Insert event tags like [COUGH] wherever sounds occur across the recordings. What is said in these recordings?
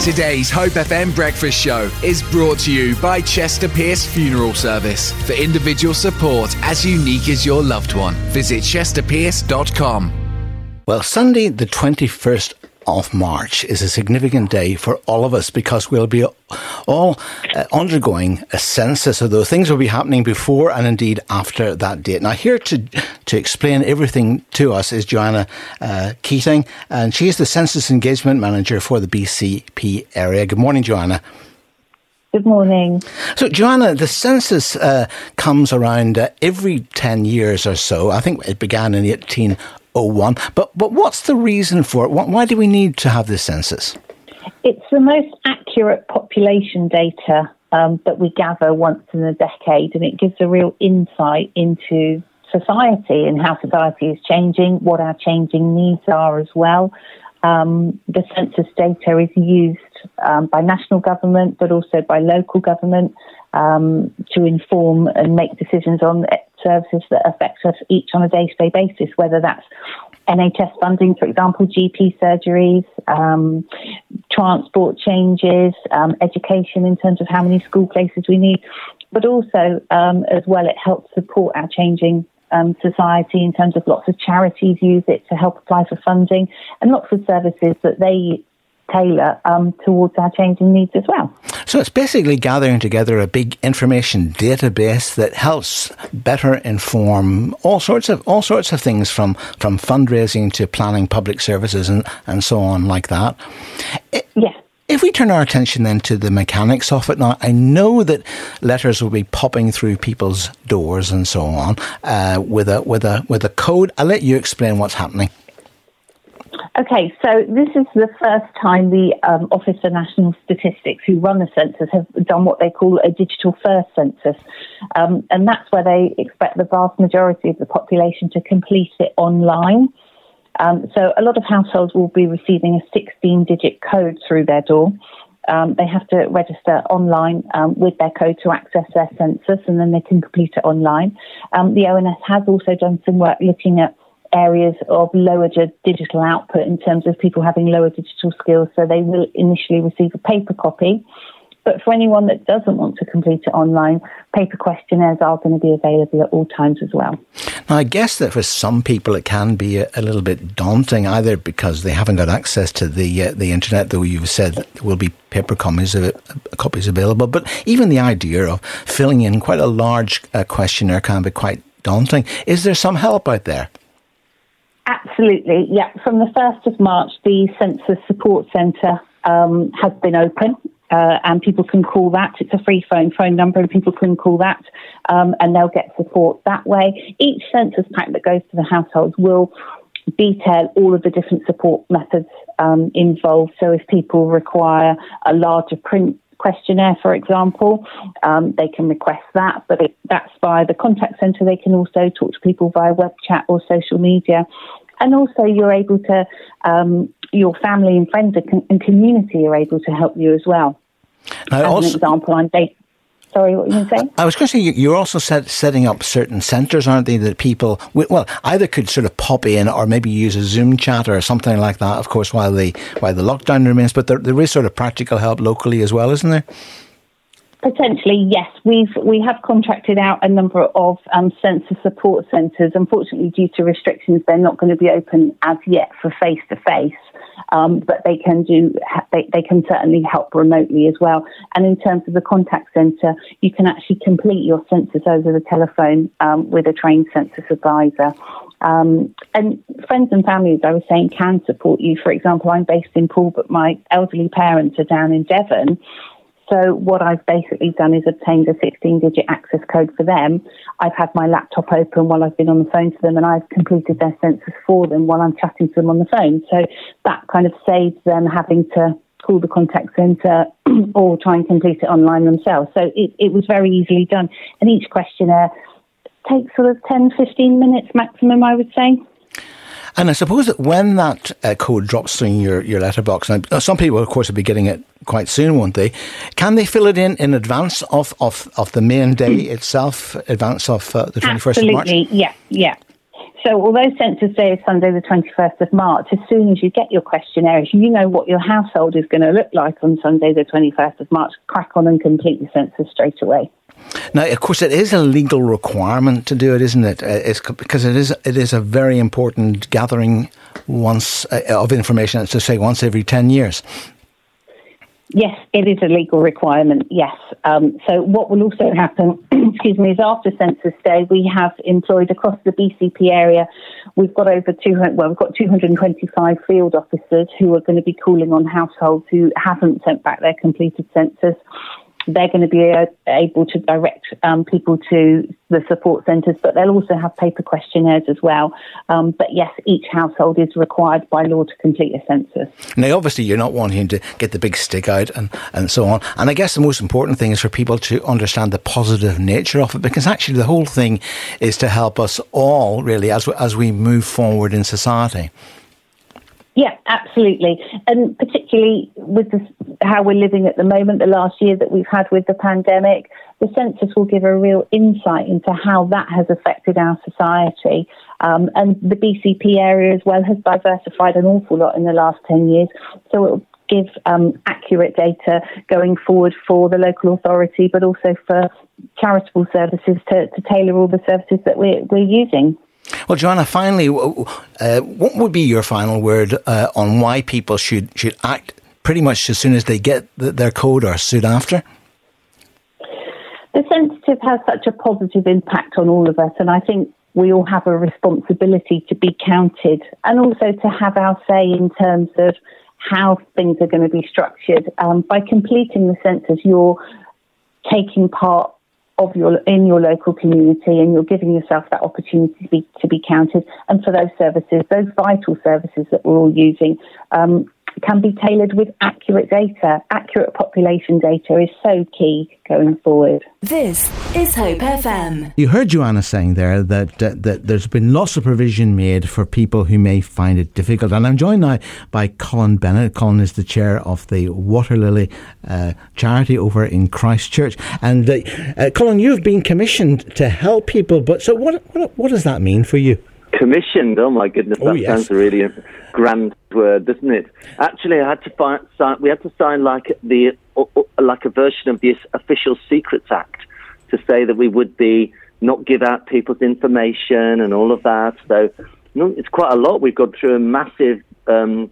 Today's Hope FM breakfast show is brought to you by Chester Pearce Funeral Service. For individual support as unique as your loved one, visit chesterpearce.com. Well, Sunday, the 21st of March is a significant day for all of us because we'll be all uh, undergoing a census, although things will be happening before and indeed after that date. Now, here to to explain everything to us is Joanna uh, Keating, and she is the Census Engagement Manager for the BCP area. Good morning, Joanna. Good morning. So, Joanna, the census uh, comes around uh, every 10 years or so. I think it began in 18 01. But, but what's the reason for it? Why do we need to have this census? It's the most accurate population data um, that we gather once in a decade, and it gives a real insight into society and how society is changing, what our changing needs are as well. Um, the census data is used um, by national government, but also by local government um, to inform and make decisions on services that affect us each on a day to day basis, whether that's NHS funding, for example, GP surgeries, um, transport changes, um, education in terms of how many school places we need, but also um, as well, it helps support our changing um, society in terms of lots of charities use it to help apply for funding and lots of services that they tailor um, towards our changing needs as well. So it's basically gathering together a big information database that helps better inform all sorts of all sorts of things from from fundraising to planning public services and, and so on like that. Yes. If we turn our attention then to the mechanics of it now, I know that letters will be popping through people's doors and so on uh, with a with a with a code. I'll let you explain what's happening. Okay, so this is the first time the um, Office for National Statistics, who run the census, have done what they call a digital first census. Um, and that's where they expect the vast majority of the population to complete it online. Um, so a lot of households will be receiving a 16 digit code through their door. Um, they have to register online um, with their code to access their census and then they can complete it online. Um, the ONS has also done some work looking at areas of lower digital output in terms of people having lower digital skills. So they will initially receive a paper copy. But for anyone that doesn't want to complete it online, paper questionnaires are going to be available at all times as well. Now, I guess that for some people it can be a, a little bit daunting, either because they haven't got access to the uh, the internet, though you've said there will be paper copies, uh, copies available. But even the idea of filling in quite a large uh, questionnaire can be quite daunting. Is there some help out there? Absolutely, yeah. From the 1st of March, the Census Support Centre um, has been open. Uh, and people can call that. It's a free phone phone number, and people can call that, um, and they'll get support that way. Each census pack that goes to the households will detail all of the different support methods um, involved. So if people require a larger print questionnaire, for example, um, they can request that, but it, that's via the contact centre. They can also talk to people via web chat or social media. And also, you're able to, um, your family and friends and community are able to help you as well. Now, As also, an example, I'm based Sorry, what were you saying? I was going to say you're also set, setting up certain centres, aren't they? That people, well, either could sort of pop in or maybe use a Zoom chat or something like that. Of course, while the while the lockdown remains, but there, there is sort of practical help locally as well, isn't there? Potentially, yes. We've we have contracted out a number of um, census support centres. Unfortunately, due to restrictions, they're not going to be open as yet for face to face. But they can do they, they can certainly help remotely as well. And in terms of the contact centre, you can actually complete your census over the telephone um, with a trained census advisor. Um, and friends and family, as I was saying, can support you. For example, I'm based in Poole, but my elderly parents are down in Devon. So what I've basically done is obtained a 16-digit access code for them. I've had my laptop open while I've been on the phone to them, and I've completed their census for them while I'm chatting to them on the phone. So that kind of saves them having to call the contact centre [CLEARS THROAT] or try and complete it online themselves. So it, it was very easily done. And each questionnaire takes sort of 10, 15 minutes maximum, I would say. And I suppose that when that uh, code drops through your, your letterbox, and some people, of course, will be getting it quite soon, won't they? Can they fill it in in advance of, of, of the main day itself, advance of uh, the 21st Absolutely, of March? yeah, yeah. So, although Census Day is Sunday, the 21st of March, as soon as you get your questionnaires, you know what your household is going to look like on Sunday, the 21st of March. Crack on and complete the census straight away. Now, of course, it is a legal requirement to do it, isn't it? Uh, it's because it is it is a very important gathering once uh, of information. It's to say once every ten years. Yes, it is a legal requirement. Yes. Um, so what will also happen, [CLEARS THROAT] excuse me, is after Census Day, we have employed across the BCP area. We've got over 200. Well, we've got 225 field officers who are going to be calling on households who haven't sent back their completed census they're going to be able to direct um, people to the support centres, but they'll also have paper questionnaires as well. Um, but yes, each household is required by law to complete a census. Now, obviously, you're not wanting to get the big stick out and, and so on. And I guess the most important thing is for people to understand the positive nature of it, because actually the whole thing is to help us all, really, as, as we move forward in society. Yeah, absolutely. And particularly with how we're living at the moment, the last year that we've had with the pandemic, the census will give a real insight into how that has affected our society. Um, and the BCP area as well has diversified an awful lot in the last 10 years. So it will give um, accurate data going forward for the local authority, but also for charitable services to, to tailor all the services that we're, we're using. Well, Joanna, finally, uh, what would be your final word uh, on why people should should act pretty much as soon as they get the, their code or soon after? The sensitive has such a positive impact on all of us, and I think we all have a responsibility to be counted and also to have our say in terms of how things are going to be structured. Um, by completing the census, you're taking part of your in your local community, and you're giving yourself that opportunity to be to be counted. And for those services, those vital services that we're all using, um, can be tailored with accurate data. Accurate population data is so key going forward. This is Hope FM. You heard Joanna saying there that uh, that there's been lots of provision made for people who may find it difficult, and I'm joined now by Colin Bennett. Colin is the chair of the Water Lily uh, charity over in Christchurch, and uh, uh Colin, you've been commissioned to help people. But so, what what, what does that mean for you? Commissioned? Oh my goodness, oh, that yes. sounds really grand word, doesn't it? Actually, I had to find, sign, we had to sign like the like a version of the Official Secrets Act to say that we would be not give out people's information and all of that. So it's quite a lot. We've gone through a massive um,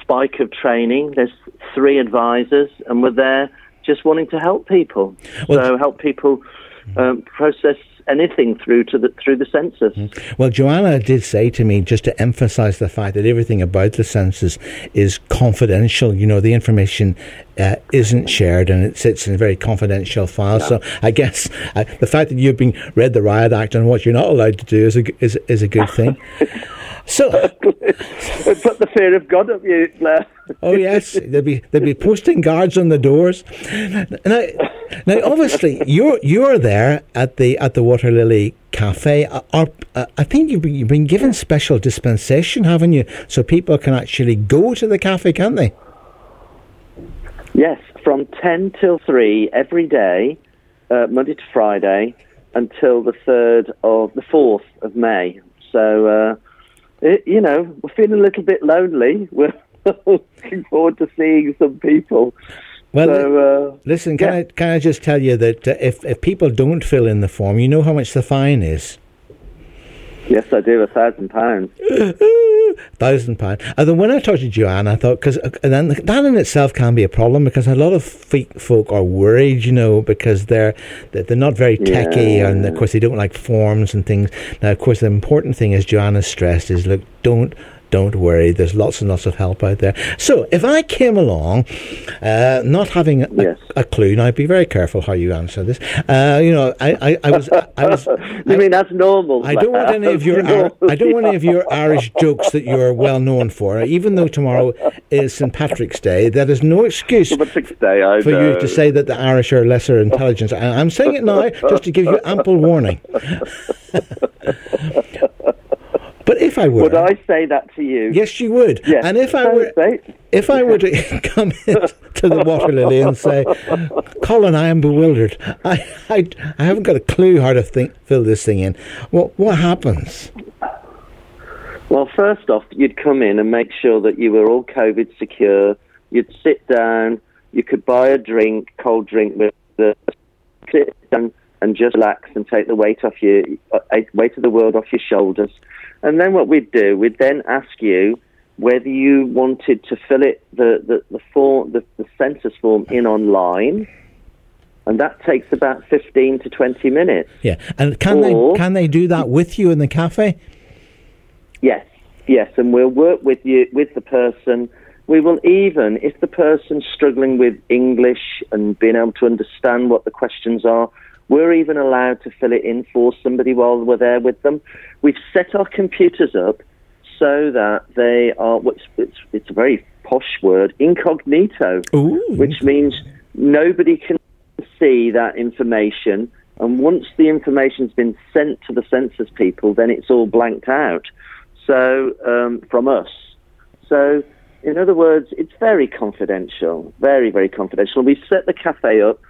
spike of training. There's three advisors, and we're there just wanting to help people. Well, so help people um, process anything through to the through the census. Well, Joanna did say to me just to emphasise the fact that everything about the census is confidential. You know, the information uh, isn't shared and it sits in a very confidential file. So I guess uh, the fact that you've been read the Riot Act and what you're not allowed to do is a, is, is a good thing. [LAUGHS] So put the fear of God up you, Blair. oh yes, they'll be they'll be posting guards on the doors. Now, now obviously you're you're there at the at the Water Lily Cafe. Uh, uh, I think you've been, you've been given special dispensation, haven't you? So people can actually go to the cafe, can't they? Yes, from ten till three every day, uh, Monday to Friday, until the third of the fourth of May. So uh, it, you know, we're feeling a little bit lonely. [LAUGHS] We're looking forward to seeing some people. Well, so, uh, listen, can yeah. I can I just tell you that uh, if if people don't fill in the form, you know how much the fine is. Yes, I do. A thousand pounds. [LAUGHS] thousand pounds. And then when I talked to Joanne, I thought because uh, then that in itself can be a problem because a lot of folk are worried, you know, because they're they're not very techy, yeah. and of course they don't like forms and things. Now, of course, the important thing, as Joanna stressed, is look, don't don't worry, there's lots and lots of help out there. So if I came along, uh, not having a, yes. a, clue, now I'd be very careful how you answer this. Uh, you know, I, I, I, was, I was. [LAUGHS] you I, mean that's normal? I don't want any of your, I don't want any of your Irish jokes that you're well known for. Even though tomorrow is St Patrick's Day, that is no excuse Day, for know. you to say that the Irish are lesser intelligence. I'm saying it now just to give you ample warning. [LAUGHS] But if I were, would I say that to you? Yes, you would. Yes. And if I were, if I were to [LAUGHS] come into the water lily and say, Colin, I am bewildered. I, I, I haven't got a clue how to think, fill this thing in. What, what happens? Well, first off, you'd come in and make sure that you were all COVID secure. You'd sit down. You could buy a drink, cold drink with the sit down and just relax and take the weight off your uh, weight of the world off your shoulders. And then what we'd do, we'd then ask you whether you wanted to fill it the the the form the, the census form in online and that takes about 15 to 20 minutes. Yeah, and can or, they can they do that with you in the cafe? Yes, yes, and we'll work with you with the person. We will even, if the person's struggling with English and being able to understand what the questions are, we're even allowed to fill it in for somebody while we're there with them. We've set our computers up so that they are, it's, it's a very posh word, incognito, Ooh. which means nobody can see that information. And once the information's been sent to the census people, then it's all blanked out. So um, from us. So in other words, it's very confidential, very very confidential. We set the cafe up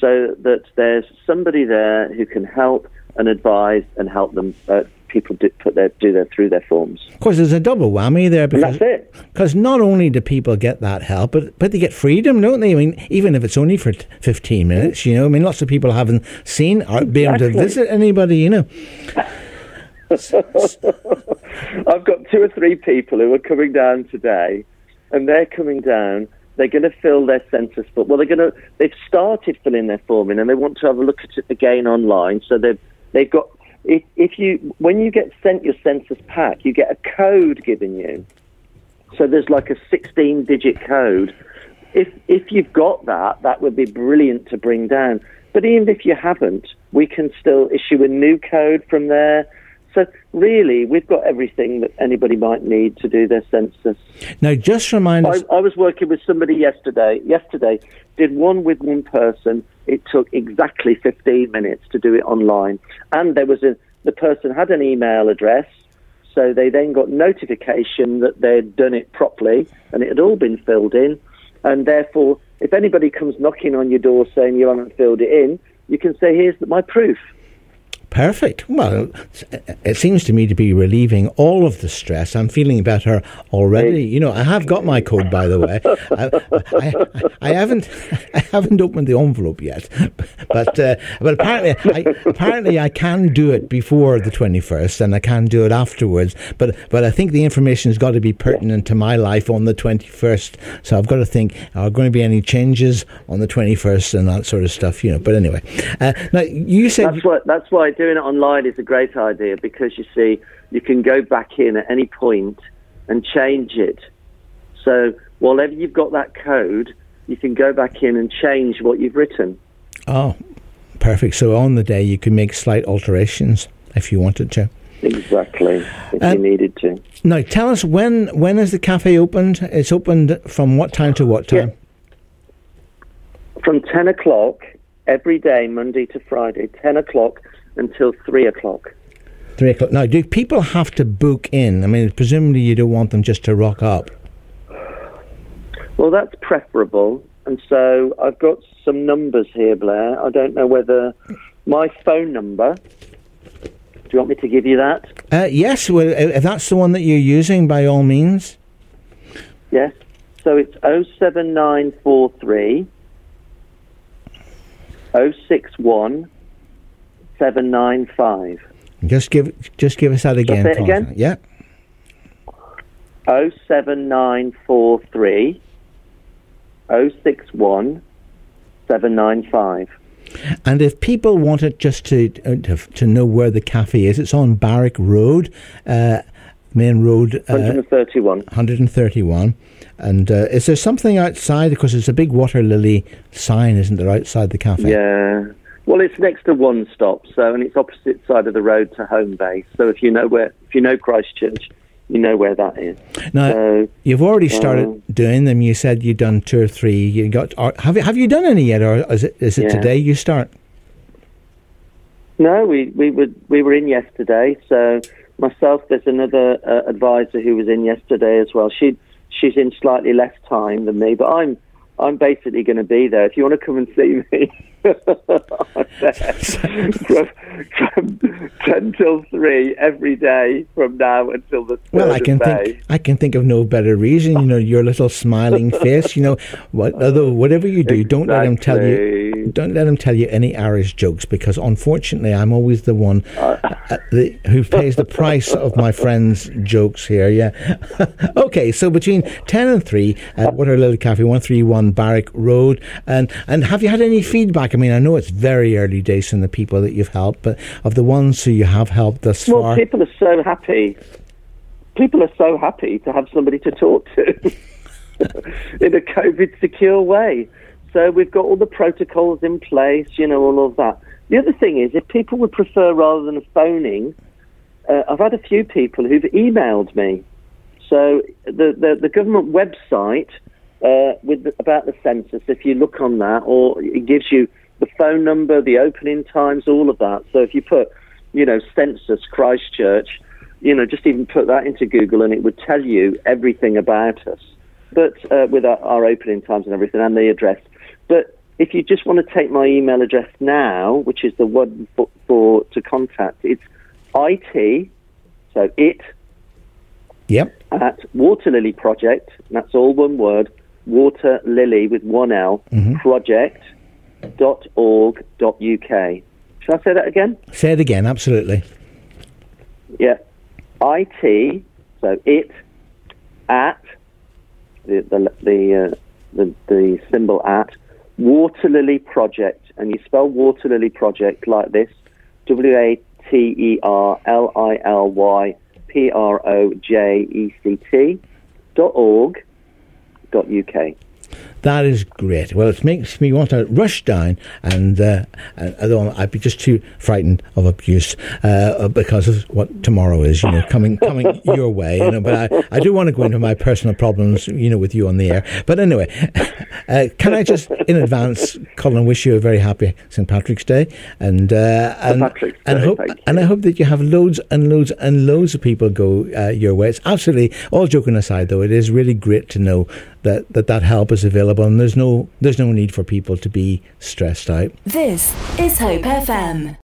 so that there's somebody there who can help and advise and help them uh, people do, put their do their through their forms. Of course, there's a double whammy there because and that's it. Because not only do people get that help, but but they get freedom, don't they? I mean, even if it's only for t- 15 minutes, you know. I mean, lots of people haven't seen or be able to visit anybody, you know. [LAUGHS] I've got two or three people who are coming down today, and they're coming down they're going to fill their census form. Well, they're going to. They've started filling their form in, and they want to have a look at it again online. So they've they've got. If, if you when you get sent your census pack, you get a code given you. So there's like a 16-digit code. If if you've got that, that would be brilliant to bring down. But even if you haven't, we can still issue a new code from there so really, we've got everything that anybody might need to do their census. Now, just remind us. I, I was working with somebody yesterday. Yesterday, did one with one person. It took exactly 15 minutes to do it online, and there was a the person had an email address, so they then got notification that they'd done it properly and it had all been filled in, and therefore, if anybody comes knocking on your door saying you haven't filled it in, you can say, "Here's my proof." Perfect. Well, it seems to me to be relieving all of the stress. I'm feeling better already. You know, I have got my code, by the way. [LAUGHS] I, I, I haven't, [LAUGHS] I haven't opened the envelope yet, but uh, but apparently, I, apparently, I can do it before the 21st, and I can do it afterwards. But but I think the information has got to be pertinent to my life on the 21st. So I've got to think: are going to be any changes on the 21st and that sort of stuff? You know. But anyway, uh, now you said that's what that's why doing it online is a great idea because you see, you can go back in at any point and change it. So, whenever you've got that code, you can go back in and change what you've written. Oh, perfect. So, on the day, you can make slight alterations if you wanted to. Exactly, if you needed to. Now, tell us when when is the cafe opened? It's opened from what time to what time? Yeah. From 10 o'clock every day, Monday to Friday, 10 o'clock until three o'clock. Three o'clock. Now, do people have to book in? I mean, presumably you don't want them just to rock up. Well, that's preferable. And so I've got some numbers here, Blair. I don't know whether my phone number. Do you want me to give you that? Uh, yes, well, if that's the one that you're using, by all means. Yes. So it's 07943 061 seven nine five. Just give just give us that again. Just again. Yeah. Oh seven nine four three. Oh six one. Seven nine five. And if people wanted just to, uh, to, to know where the cafe is, it's on Barrack Road, uh, main road. Uh, 131. 131. And uh, is there something outside? Because there's a big water lily sign, isn't there, outside the cafe? Yeah, well, it's next to One Stop, so and it's opposite side of the road to Homebase. So if you know where, if you know Christchurch, you know where that is. Now so, you've already started um, doing them. You said you've done two or three. You got have you have you done any yet, or is it is it yeah. today you start? No, we we were we were in yesterday. So myself, there's another uh, advisor who was in yesterday as well. She she's in slightly less time than me, but I'm I'm basically going to be there. If you want to come and see me, [LAUGHS] from, from, 10 till 3 every day from now until the well I can think I can think of no better reason you know your little smiling [LAUGHS] face you know what, although whatever you do exactly. don't let him tell you don't let him tell you any Irish jokes because unfortunately I'm always the one uh, uh the, who pays the price of my friends jokes here yeah [LAUGHS] okay so between 10 and 3 at Waterlily Cafe 131 Barrack Road and and have you had any feedback I mean I know it's very early days from the people that you've helped but of the ones who you have helped thus well, far? Well, people are so happy. People are so happy to have somebody to talk to [LAUGHS] in a COVID secure way. So we've got all the protocols in place, you know, all of that. The other thing is, if people would prefer rather than phoning, uh, I've had a few people who've emailed me. So the the, the government website uh, with the, about the census, if you look on that, or it gives you the phone number, the opening times, all of that. So if you put, you know, census Christchurch, you know, just even put that into Google and it would tell you everything about us. But uh, with our, our, opening times and everything and the address. But if you just want to take my email address now, which is the one for, for to contact, it's it, so it, yep, at Water Lily Project. that's all one word. Water Lily with one L mm-hmm. project www.uk. Shall I say that again? Say it again, absolutely. Yeah. IT, so it, at, the, the, the, uh, the, the symbol at, Water Lily Project. And you spell Water Lily Project like this W A T E R L I L Y P R O J E C T dot org dot UK. That is great. Well, it makes me want to rush down, and, uh, and I'd be just too frightened of abuse uh, because of what tomorrow is, you know, coming coming [LAUGHS] your way. You know, but I, I do want to go into my personal problems, you know, with you on the air. But anyway, [LAUGHS] uh, can I just in advance, Colin, wish you a very happy St Patrick's Day, and uh, and and, hope, and I hope that you have loads and loads and loads of people go uh, your way. It's absolutely all joking aside, though, it is really great to know that that, that help is available and there's no there's no need for people to be stressed out. This is Hope FM.